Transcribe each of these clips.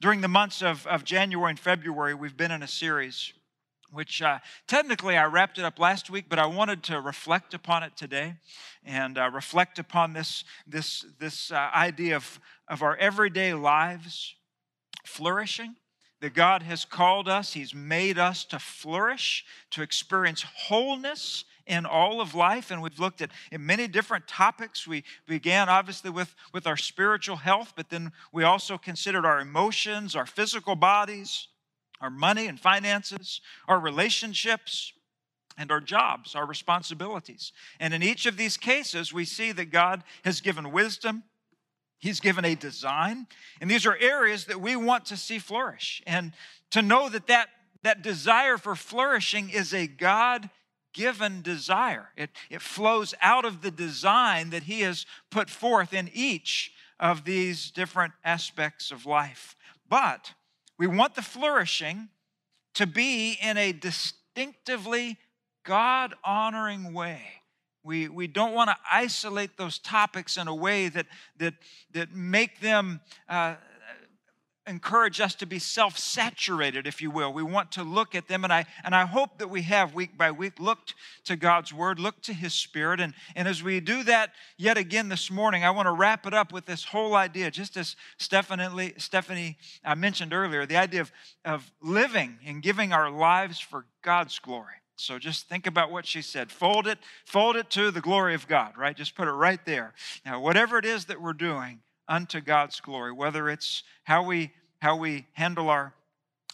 During the months of, of January and February, we've been in a series which uh, technically I wrapped it up last week, but I wanted to reflect upon it today and uh, reflect upon this, this, this uh, idea of, of our everyday lives flourishing. That God has called us, He's made us to flourish, to experience wholeness in all of life. And we've looked at in many different topics. We began obviously with, with our spiritual health, but then we also considered our emotions, our physical bodies, our money and finances, our relationships, and our jobs, our responsibilities. And in each of these cases, we see that God has given wisdom, He's given a design, and these are areas that we want to see flourish. And to know that that, that desire for flourishing is a God given desire, it, it flows out of the design that He has put forth in each of these different aspects of life. But we want the flourishing to be in a distinctively God honoring way. We, we don't want to isolate those topics in a way that, that, that make them uh, encourage us to be self saturated, if you will. We want to look at them, and I, and I hope that we have week by week looked to God's Word, looked to His Spirit. And, and as we do that yet again this morning, I want to wrap it up with this whole idea, just as Stephanie, Stephanie uh, mentioned earlier, the idea of, of living and giving our lives for God's glory. So just think about what she said. Fold it, fold it to the glory of God, right? Just put it right there. Now, whatever it is that we're doing, unto God's glory, whether it's how we how we handle our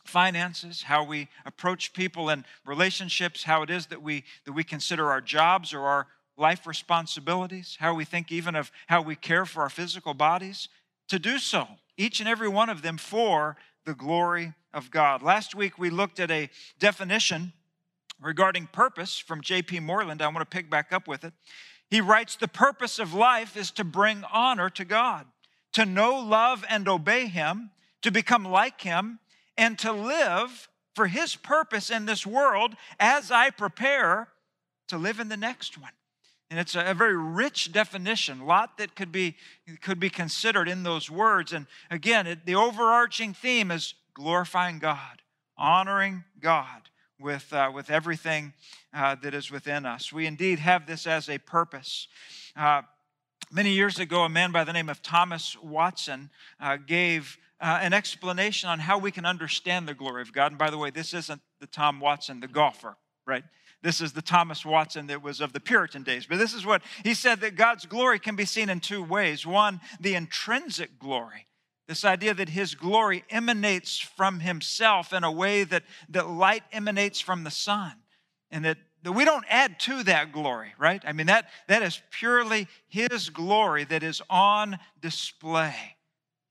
finances, how we approach people and relationships, how it is that we that we consider our jobs or our life responsibilities, how we think even of how we care for our physical bodies, to do so, each and every one of them for the glory of God. Last week we looked at a definition regarding purpose from J.P. Moreland. I want to pick back up with it. He writes, The purpose of life is to bring honor to God, to know, love, and obey Him, to become like Him, and to live for His purpose in this world as I prepare to live in the next one. And it's a, very rich definition, a lot that could be, could be considered in those words. And again, it, the overarching theme is glorifying God, honoring God with, uh, with everything uh, that is within us. We indeed have this as a purpose. Uh, many years ago, a man by the name of Thomas Watson uh, gave uh, an explanation on how we can understand the glory of God. And by the way, this isn't the Tom Watson, the golfer, right? This is the Thomas Watson that was of the Puritan days. But this is what he said that God's glory can be seen in two ways. One, the intrinsic glory. This idea that his glory emanates from himself in a way that, that light emanates from the sun. And that, that we don't add to that glory, right? I mean, that, that is purely his glory that is on display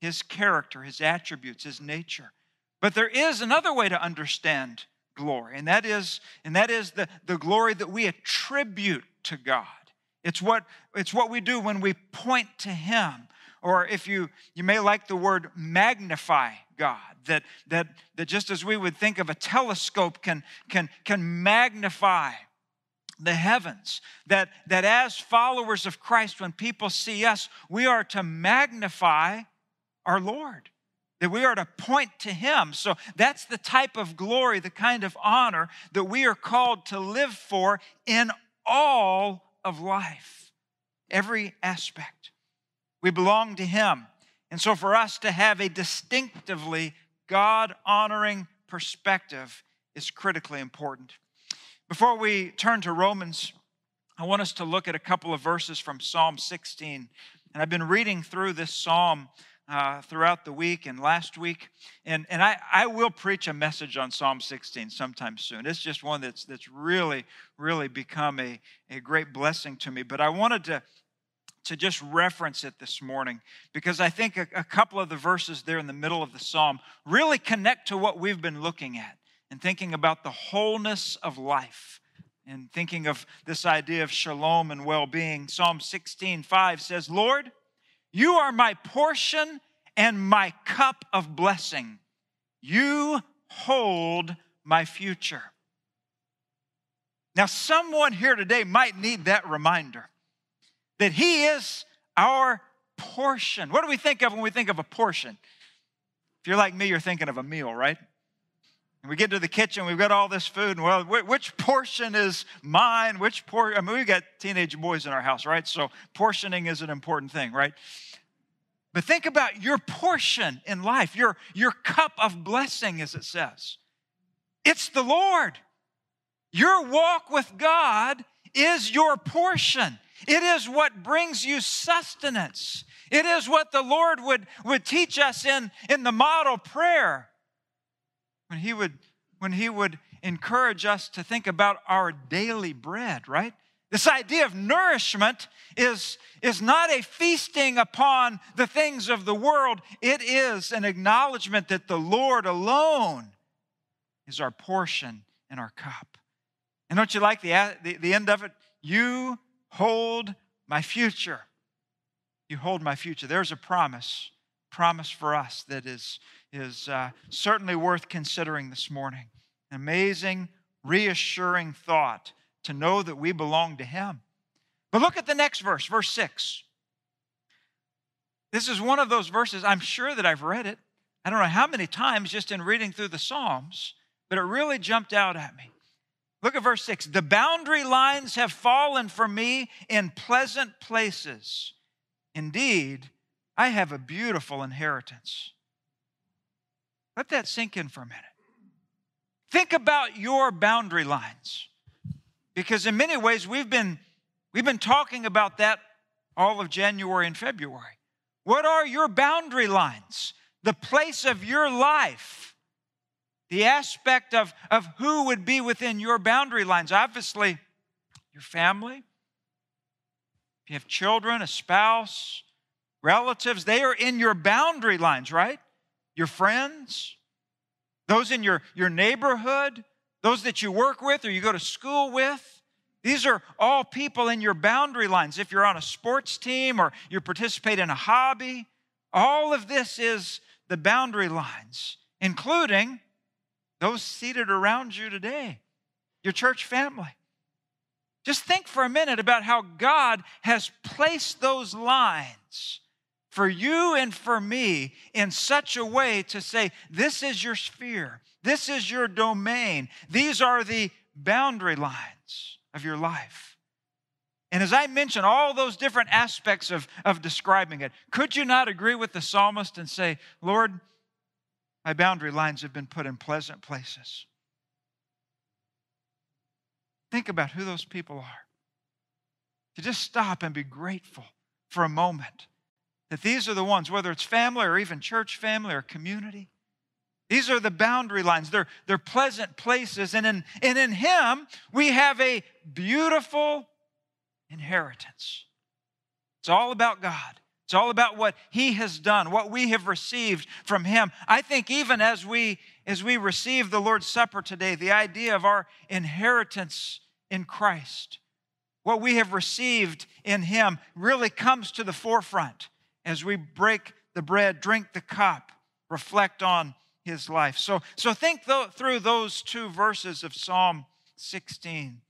his character, his attributes, his nature. But there is another way to understand glory, and that is, and that is the, the glory that we attribute to God. It's what, it's what we do when we point to him. Or if you, you may like the word magnify God, that, that, that just as we would think of a telescope can, can, can magnify the heavens. That, that as followers of Christ, when people see us, we are to magnify our Lord, that we are to point to Him. So that's the type of glory, the kind of honor that we are called to live for in all of life, every aspect. We belong to Him. And so for us to have a distinctively God honoring perspective is critically important. Before we turn to Romans, I want us to look at a couple of verses from Psalm 16. And I've been reading through this psalm uh, throughout the week and last week. And, and I, I will preach a message on Psalm 16 sometime soon. It's just one that's, that's really, really become a, a great blessing to me. But I wanted to, to just reference it this morning because I think a, a couple of the verses there in the middle of the psalm really connect to what we've been looking at and thinking about the wholeness of life and thinking of this idea of shalom and well being. Psalm 16 5 says, Lord, you are my portion and my cup of blessing. You hold my future. Now, someone here today might need that reminder that He is our portion. What do we think of when we think of a portion? If you're like me, you're thinking of a meal, right? We get to the kitchen, we've got all this food, and well, which portion is mine? Which portion? I mean, we've got teenage boys in our house, right? So portioning is an important thing, right? But think about your portion in life, your, your cup of blessing, as it says. It's the Lord. Your walk with God is your portion. It is what brings you sustenance. It is what the Lord would, would teach us in, in the model prayer when he would when he would encourage us to think about our daily bread, right? This idea of nourishment is, is not a feasting upon the things of the world, it is an acknowledgement that the Lord alone is our portion and our cup. And don't you like the, the, the end of it? You hold my future. You hold my future. There's a promise, promise for us that is, is uh, certainly worth considering this morning. An amazing, reassuring thought to know that we belong to Him. But look at the next verse, verse 6. This is one of those verses, I'm sure that I've read it. I don't know how many times just in reading through the Psalms, but it really jumped out at me. Look at verse 6. The boundary lines have fallen for me in pleasant places. Indeed, I have a beautiful inheritance. Let that sink in for a minute. Think about your boundary lines. Because in many ways, we've been, we've been talking about that all of January and February. What are your boundary lines? The place of your life, the aspect of, of who would be within your boundary lines. Obviously, your family, if you have children, a spouse, relatives, they are in your boundary lines, right? Your friends, those in your, your neighborhood, those that you work with or you go to school with. These are all people in your boundary lines. If you're on a sports team or you participate in a hobby, all of this is the boundary lines, including those seated around you today, your church family. Just think for a minute about how God has placed those lines for you and for me in such a way to say, this is your sphere, this is your domain, these are the boundary lines of your life. And as I mentioned, all those different aspects of, of describing it, could you not agree with the psalmist and say, Lord, my boundary lines have been put in pleasant places? Think about who those people are. To just stop and be grateful for a moment that these are the ones, whether it's family or even church family or community, these are the boundary lines. They're, they're pleasant places. And in, and in Him, we have a beautiful inheritance. It's all about God. It's all about what He has done, what we have received from Him. I think even as we as we receive the Lord's Supper today, the idea of our inheritance in Christ, what we have received in Him, really comes to the forefront as we break the bread, drink the cup, reflect on his life. So, so think th- through those two verses of Psalm 16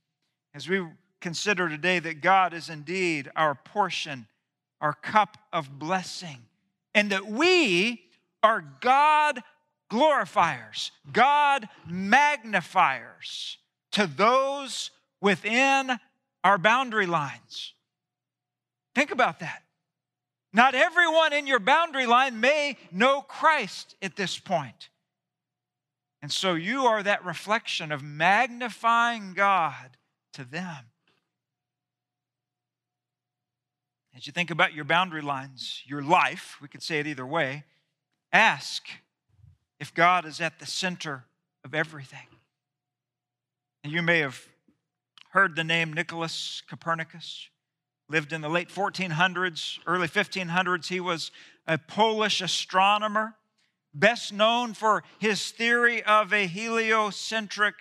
as we consider today that God is indeed our portion, our cup of blessing, and that we are God glorifiers, God magnifiers to those within our boundary lines. Think about that. Not everyone in your boundary line may know Christ at this point. And so you are that reflection of magnifying God to them. As you think about your boundary lines, your life, we could say it either way, ask if God is at the center of everything. And you may have heard the name Nicholas Copernicus lived in the late 1400s, early 1500s. He was a Polish astronomer, best known for his theory of a heliocentric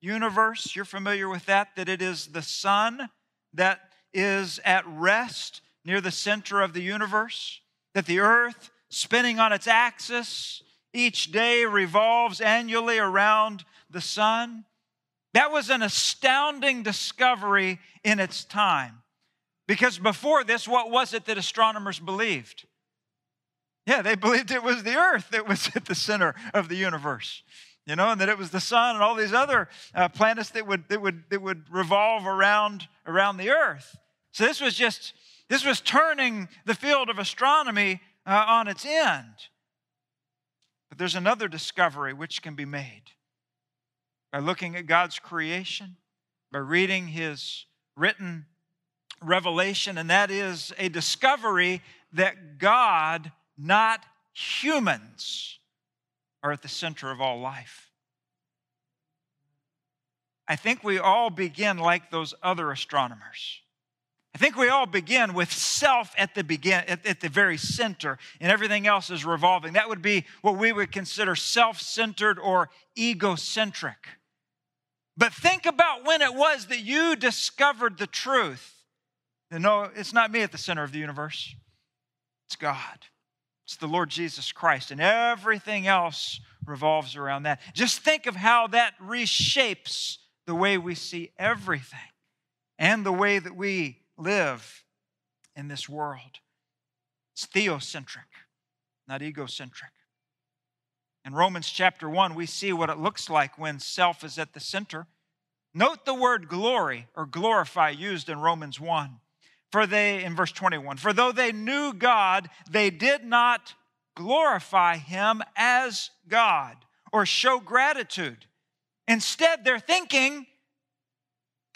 universe. You're familiar with that, that it is the sun that is at rest near the center of the universe, that the earth spinning on its axis each day revolves annually around the sun. That was an astounding discovery in its time. Because before this, what was it that astronomers believed? Yeah, they believed it was the earth that was at the center of the universe. You know, and that it was the sun and all these other uh, planets that would, that, would, that would revolve around, around the earth. So this was just, this was turning the field of astronomy uh, on its end. But there's another discovery which can be made by looking at God's creation, by reading His written revelation, and that is a discovery that God, not humans, are at the center of all life. I think we all begin like those other astronomers. I think we all begin with self at the begin at, at the very center, and everything else is revolving. That would be what we would consider self-centered or egocentric. But think about when it was that you discovered the truth. No, it's not me at the center of the universe. It's God. It's the Lord Jesus Christ. And everything else revolves around that. Just think of how that reshapes the way we see everything and the way that we live in this world. It's theocentric, not egocentric. In Romans chapter 1, we see what it looks like when self is at the center. Note the word glory or glorify used in Romans 1. For they, in verse 21, for though they knew God, they did not glorify him as God or show gratitude. Instead, their thinking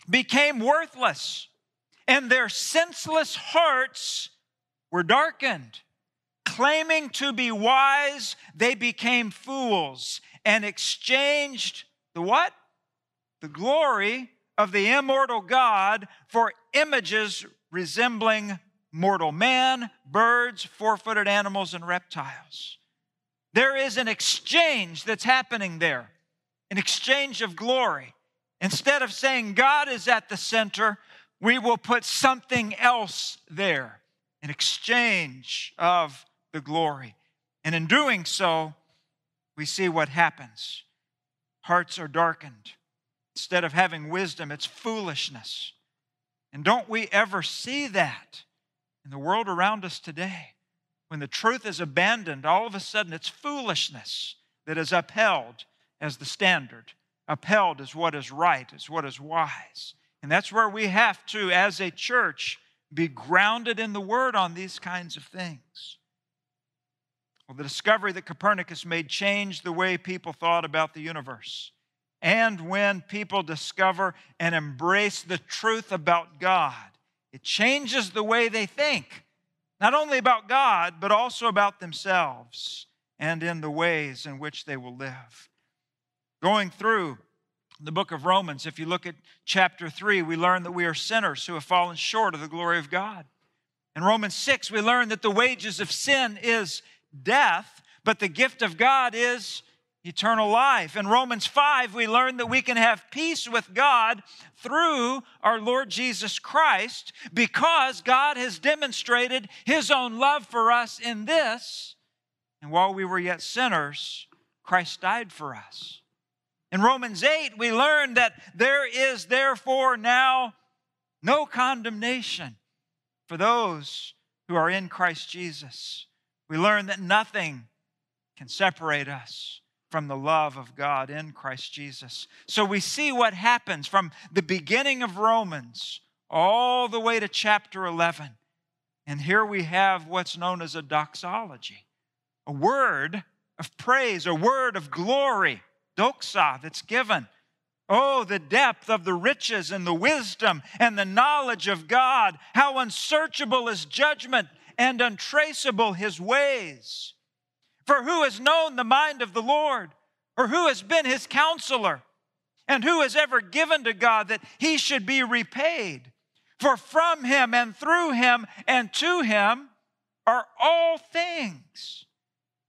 became worthless and their senseless hearts were darkened. Claiming to be wise, they became fools and exchanged the what? The glory of the immortal God for images resembling mortal man, birds, four footed animals, and reptiles. There is an exchange that's happening there, an exchange of glory. Instead of saying God is at the center, we will put something else there in exchange of the glory. And in doing so, we see what happens. Hearts are darkened. Instead of having wisdom, it's foolishness. And don't we ever see that in the world around us today? When the truth is abandoned, all of a sudden it's foolishness that is upheld as the standard, upheld as what is right, as what is wise. And that's where we have to, as a church, be grounded in the Word on these kinds of things. Well, the discovery that Copernicus made changed the way people thought about the universe. And when people discover and embrace the truth about God, it changes the way they think, not only about God, but also about themselves and in the ways in which they will live. Going through the book of Romans, if you look at chapter 3, we learn that we are sinners who have fallen short of the glory of God. In Romans 6, we learn that the wages of sin is death, but the gift of God is eternal life. In Romans 5, we learn that we can have peace with God through our Lord Jesus Christ because God has demonstrated his own love for us in this. And while we were yet sinners, Christ died for us. In Romans 8, we learn that there is therefore now no condemnation for those who are in Christ Jesus. We learn that nothing can separate us from the love of God in Christ Jesus. So we see what happens from the beginning of Romans all the way to chapter 11. And here we have what's known as a doxology, a word of praise, a word of glory doxa that's given. Oh, the depth of the riches and the wisdom and the knowledge of God. How unsearchable his judgment and untraceable his ways. For who has known the mind of the Lord? Or who has been his counselor? And who has ever given to God that he should be repaid? For from him and through him and to him are all things.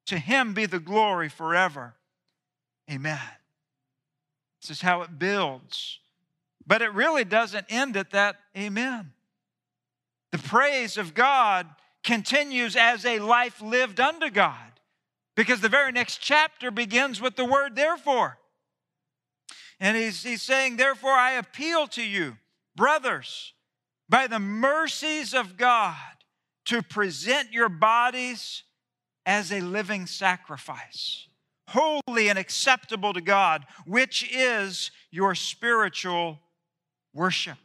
To him be the glory forever. Amen. This is how it builds. But it really doesn't end at that amen. The praise of God continues as a life lived unto God because the very next chapter begins with the word therefore. And he's, he's saying, Therefore, I appeal to you, brothers, by the mercies of God, to present your bodies as a living sacrifice, holy and acceptable to God, which is your spiritual worship.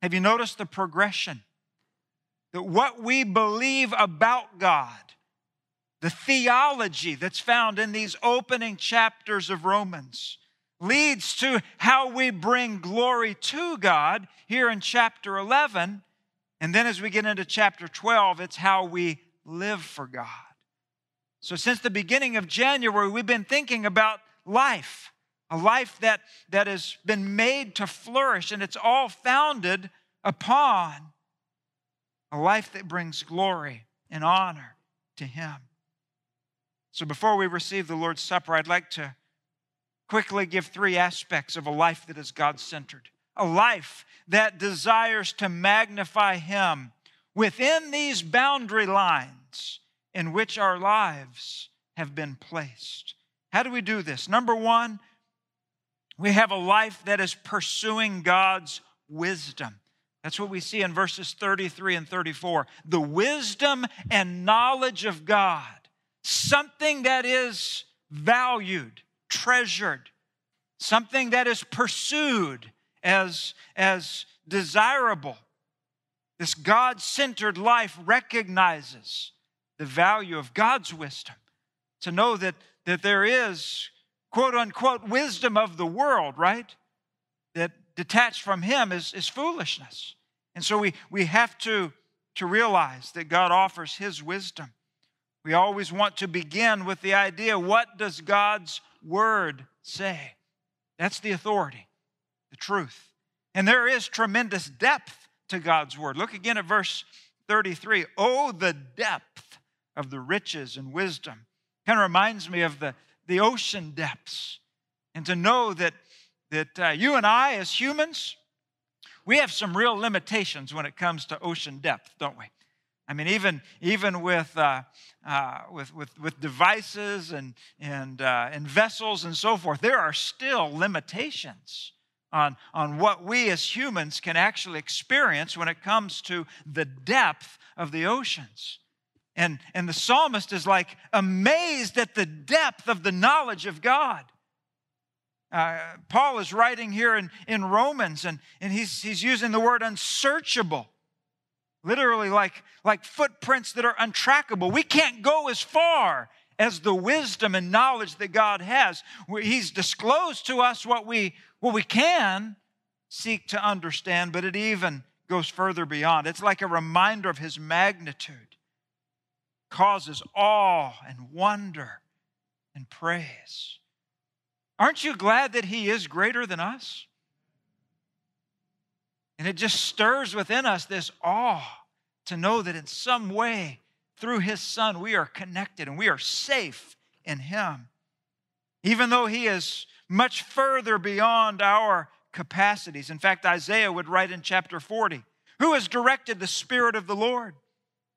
Have you noticed the progression? That what we believe about God, the theology that's found in these opening chapters of Romans, leads to how we bring glory to God here in chapter 11. And then as we get into chapter 12, it's how we live for God. So, since the beginning of January, we've been thinking about life, a life that, that has been made to flourish, and it's all founded upon a life that brings glory and honor to Him. So, before we receive the Lord's Supper, I'd like to quickly give three aspects of a life that is God centered, a life that desires to magnify Him within these boundary lines in which our lives have been placed. How do we do this? Number one, we have a life that is pursuing God's wisdom. That's what we see in verses 33 and 34. The wisdom and knowledge of God, something that is valued treasured, something that is pursued as, as desirable. This God centered life recognizes the value of God's wisdom, to know that, that there is quote unquote wisdom of the world, right? That detached from Him is, is foolishness. And so we, we have to, to realize that God offers His wisdom. We always want to begin with the idea what does God's word say? That's the authority, the truth. And there is tremendous depth to God's word. Look again at verse 33. Oh, the depth of the riches and wisdom. Kind of reminds me of the, the ocean depths. And to know that, that uh, you and I, as humans, we have some real limitations when it comes to ocean depth, don't we? I mean, even, even with, uh, uh, with, with, with devices and, and, uh, and vessels and so forth, there are still limitations on, on what we as humans can actually experience when it comes to the depth of the oceans. And, and the psalmist is like amazed at the depth of the knowledge of God. Uh, Paul is writing here in, in Romans, and, and he's, he's using the word unsearchable literally like, like footprints that are untrackable. We can't go as far as the wisdom and knowledge that God has. He's disclosed to us what we, what we can seek to understand, but it even goes further beyond. It's like a reminder of His magnitude, causes awe and wonder and praise. Aren't you glad that He is greater than us? And it just stirs within us this awe to know that in some way, through his son, we are connected and we are safe in him. Even though he is much further beyond our capacities. In fact, Isaiah would write in chapter 40 Who has directed the Spirit of the Lord?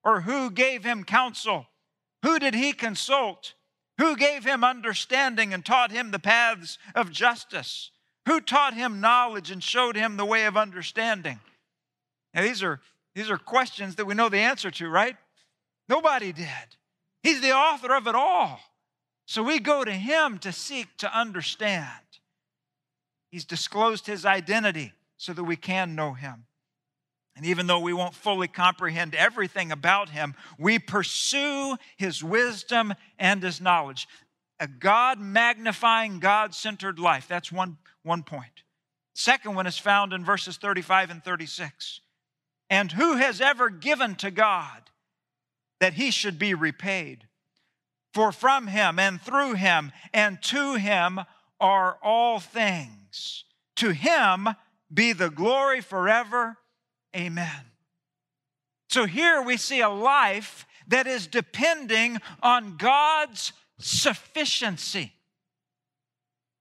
Or who gave him counsel? Who did he consult? Who gave him understanding and taught him the paths of justice? Who taught him knowledge and showed him the way of understanding? Now, these are, these are questions that we know the answer to, right? Nobody did. He's the author of it all. So we go to him to seek to understand. He's disclosed his identity so that we can know him. And even though we won't fully comprehend everything about him, we pursue his wisdom and his knowledge. A God magnifying, God centered life. That's one one point. Second one is found in verses 35 and 36. And who has ever given to God that he should be repaid? For from him and through him and to him are all things. To him be the glory forever. Amen. So here we see a life that is depending on God's sufficiency.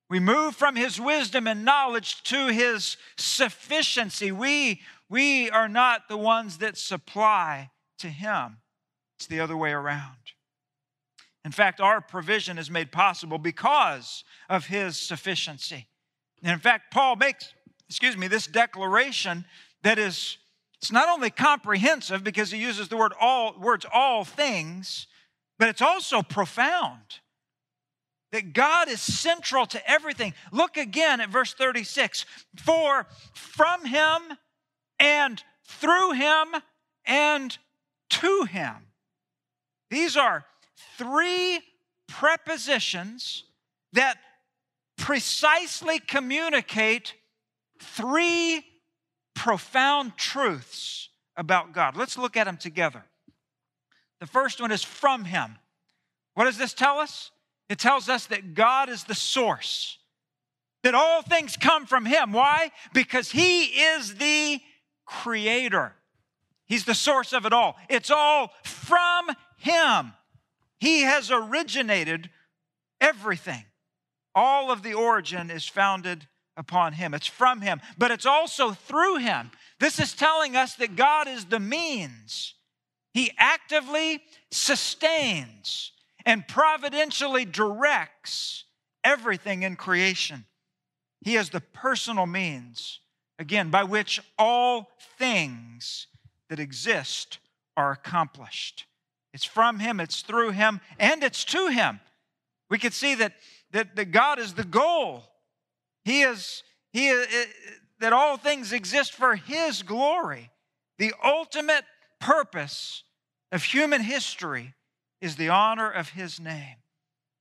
We move from his wisdom and knowledge to his sufficiency. We, we are not the ones that supply to him, it's the other way around. In fact, our provision is made possible because of his sufficiency. And in fact, Paul makes, excuse me, this declaration that is it's not only comprehensive because he uses the word all words all things, but it's also profound that God is central to everything. Look again at verse 36 For from him and through him and to him. These are three prepositions that precisely communicate three profound truths about God. Let's look at them together. The first one is from him. What does this tell us? It tells us that God is the source, that all things come from Him. Why? Because He is the creator, He's the source of it all. It's all from Him. He has originated everything. All of the origin is founded upon Him. It's from Him, but it's also through Him. This is telling us that God is the means. He actively sustains and providentially directs everything in creation. He has the personal means, again, by which all things that exist are accomplished. It's from Him, it's through Him, and it's to Him. We can see that, that, that God is the goal. He is, he is, that all things exist for His glory. The ultimate purpose of human history is the honor of his name.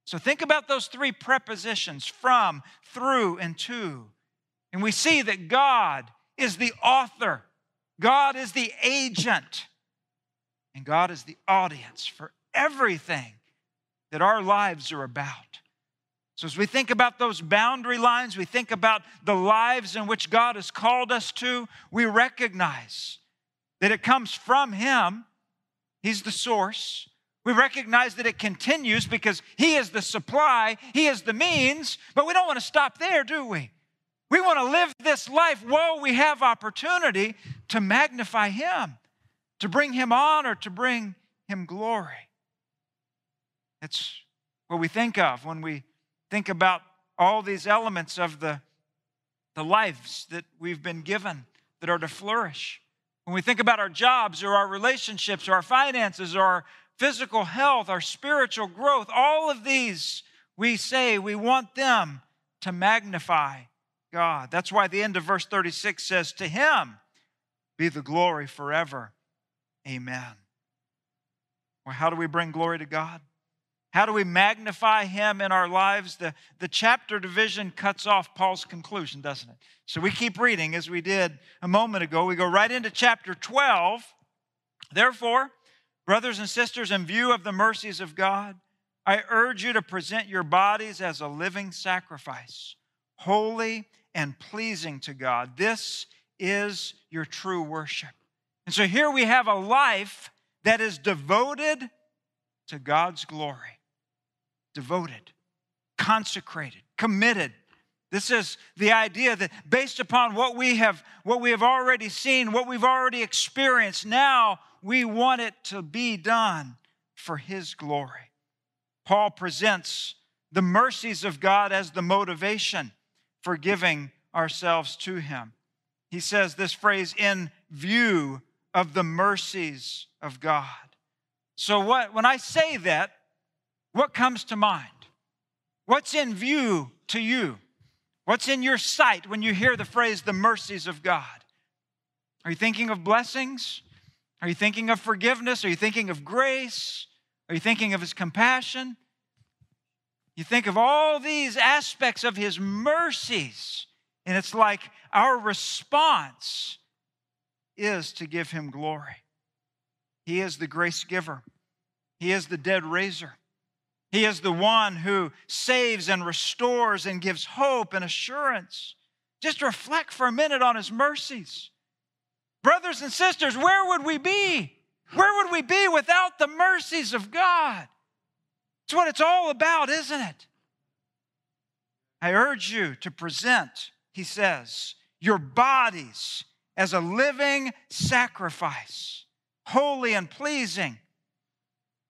So think about those three prepositions from, through, and to. And we see that God is the author, God is the agent, and God is the audience for everything that our lives are about. So, as we think about those boundary lines, we think about the lives in which God has called us to, we recognize that it comes from Him. He's the source. We recognize that it continues because He is the supply, He is the means, but we don't want to stop there, do we? We want to live this life while we have opportunity to magnify Him, to bring Him honor, to bring Him glory. That's what we think of when we think about all these elements of the, the lives that we've been given that are to flourish. When we think about our jobs or our relationships or our finances or our physical health, our spiritual growth, all of these, we say we want them to magnify God. That's why the end of verse 36 says, To him be the glory forever. Amen. Well, how do we bring glory to God? How do we magnify him in our lives? The, the chapter division cuts off Paul's conclusion, doesn't it? So we keep reading as we did a moment ago. We go right into chapter 12. Therefore, Brothers and sisters, in view of the mercies of God, I urge you to present your bodies as a living sacrifice, holy and pleasing to God. This is your true worship. And so here we have a life that is devoted to God's glory. Devoted, consecrated, committed. This is the idea that based upon what we have what we have already seen, what we've already experienced, now we want it to be done for His glory. Paul presents the mercies of God as the motivation for giving ourselves to Him. He says this phrase, in view of the mercies of God. So, what, when I say that, what comes to mind? What's in view to you? What's in your sight when you hear the phrase, the mercies of God? Are you thinking of blessings? Are you thinking of forgiveness? Are you thinking of grace? Are you thinking of his compassion? You think of all these aspects of his mercies, and it's like our response is to give him glory. He is the grace giver, he is the dead raiser. He is the one who saves and restores and gives hope and assurance. Just reflect for a minute on his mercies. Brothers and sisters, where would we be? Where would we be without the mercies of God? It's what it's all about, isn't it? I urge you to present, he says, your bodies as a living sacrifice, holy and pleasing.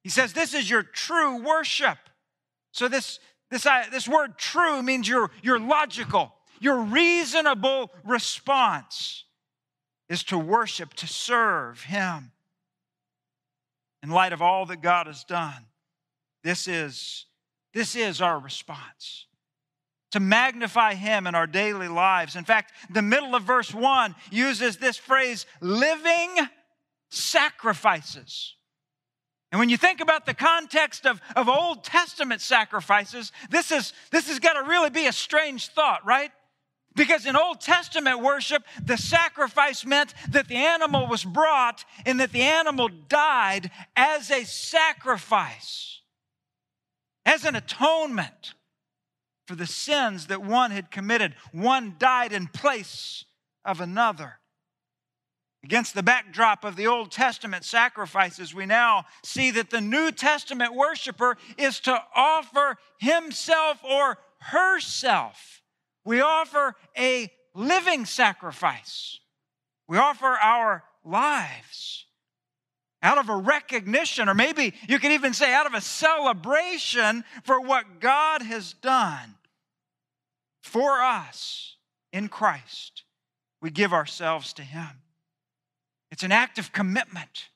He says this is your true worship. So this, this, this word true means your, your logical, your reasonable response is to worship, to serve Him in light of all that God has done. This is, this is our response to magnify Him in our daily lives. In fact, the middle of verse 1 uses this phrase living sacrifices. And when you think about the context of, of Old Testament sacrifices, this, is, this has got to really be a strange thought, right? Because in Old Testament worship, the sacrifice meant that the animal was brought and that the animal died as a sacrifice, as an atonement for the sins that one had committed. One died in place of another. Against the backdrop of the Old Testament sacrifices, we now see that the New Testament worshiper is to offer himself or herself. We offer a living sacrifice. We offer our lives out of a recognition, or maybe you could even say out of a celebration for what God has done for us in Christ. We give ourselves to Him. It's an act of commitment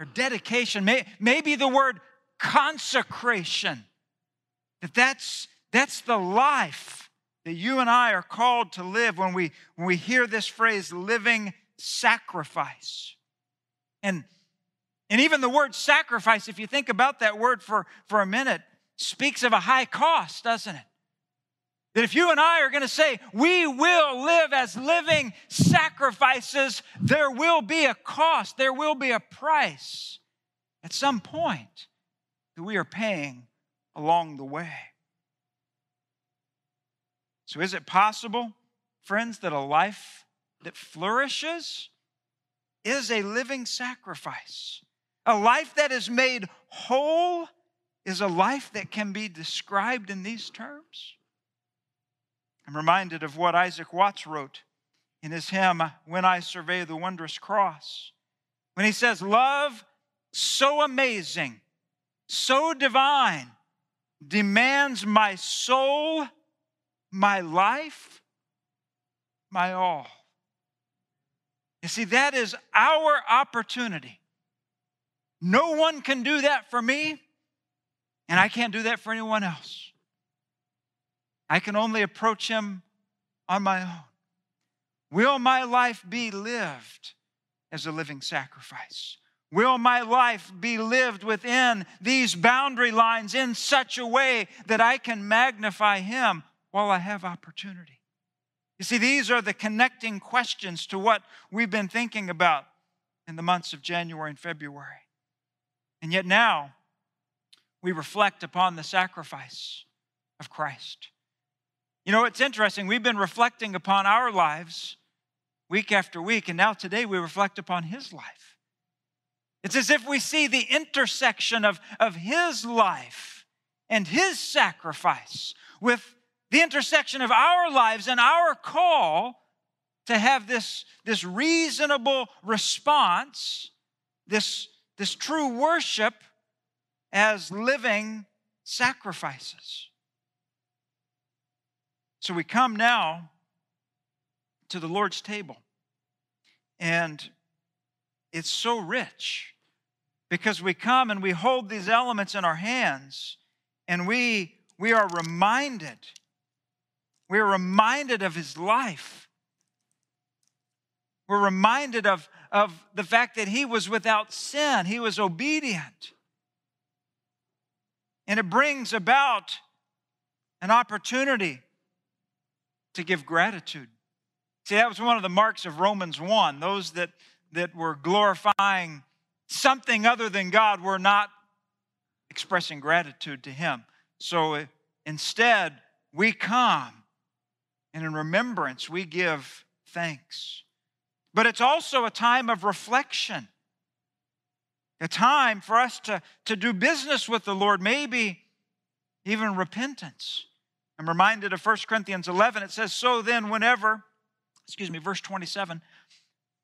or dedication. May, maybe the word consecration. That that's, that's the life that you and I are called to live when we, when we hear this phrase, living sacrifice. And, and even the word sacrifice, if you think about that word for, for a minute, speaks of a high cost, doesn't it? That if you and I are going to say we will live as living sacrifices, there will be a cost, there will be a price at some point that we are paying along the way. So, is it possible, friends, that a life that flourishes is a living sacrifice? A life that is made whole is a life that can be described in these terms? I'm reminded of what Isaac Watts wrote in his hymn, When I Survey the Wondrous Cross, when he says, Love so amazing, so divine, demands my soul, my life, my all. You see, that is our opportunity. No one can do that for me, and I can't do that for anyone else. I can only approach Him on my own. Will my life be lived as a living sacrifice? Will my life be lived within these boundary lines in such a way that I can magnify Him while I have opportunity? You see, these are the connecting questions to what we've been thinking about in the months of January and February. And yet now, we reflect upon the sacrifice of Christ. You know, it's interesting. We've been reflecting upon our lives week after week, and now today we reflect upon his life. It's as if we see the intersection of, of his life and his sacrifice with the intersection of our lives and our call to have this, this reasonable response, this, this true worship as living sacrifices. So we come now to the Lord's table, and it's so rich because we come and we hold these elements in our hands, and we, we are reminded, we are reminded of His life. We're reminded of, of the fact that He was without sin, He was obedient. And it brings about an opportunity to give gratitude. See, that was one of the marks of Romans 1. Those that, that were glorifying something other than God were not expressing gratitude to Him. So uh, instead, we come and in remembrance we give thanks. But it's also a time of reflection, a time for us to, to do business with the Lord, maybe even repentance. I'm reminded of 1 Corinthians 11. It says, So then, whenever, excuse me, verse 27,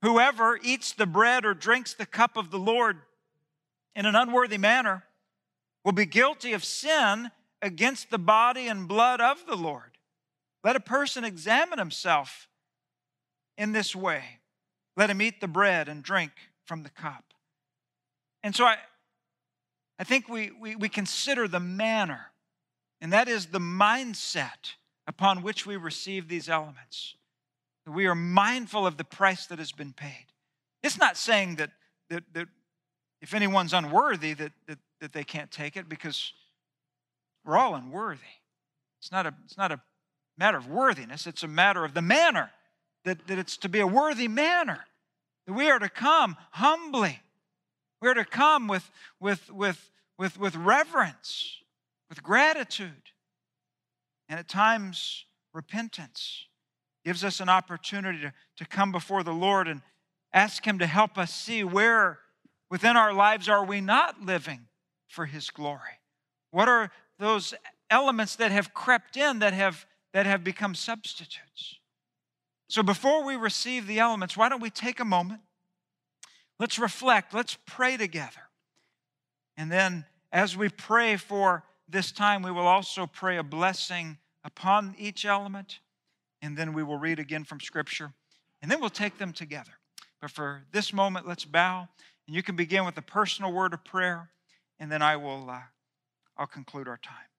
whoever eats the bread or drinks the cup of the Lord in an unworthy manner will be guilty of sin against the body and blood of the Lord. Let a person examine himself in this way. Let him eat the bread and drink from the cup. And so I, I think we, we, we consider the manner, and that is the mindset upon which we receive these elements. We are mindful of the price that has been paid. It's not saying that, that, that if anyone's unworthy, that, that, that they can't take it because we're all unworthy. It's not a, it's not a matter of worthiness, it's a matter of the manner, that, that it's to be a worthy manner. That we are to come humbly. We are to come with, with, with, with, with reverence, with gratitude, and at times repentance gives us an opportunity to, to come before the Lord and ask Him to help us see where within our lives are we not living for His glory? What are those elements that have crept in that have, that have become substitutes? So before we receive the elements, why don't we take a moment? Let's reflect, let's pray together. And then as we pray for this time, we will also pray a blessing upon each element and then we will read again from Scripture, and then we'll take them together. But for this moment, let's bow, and you can begin with a personal word of prayer, and then I will uh, I'll conclude our time.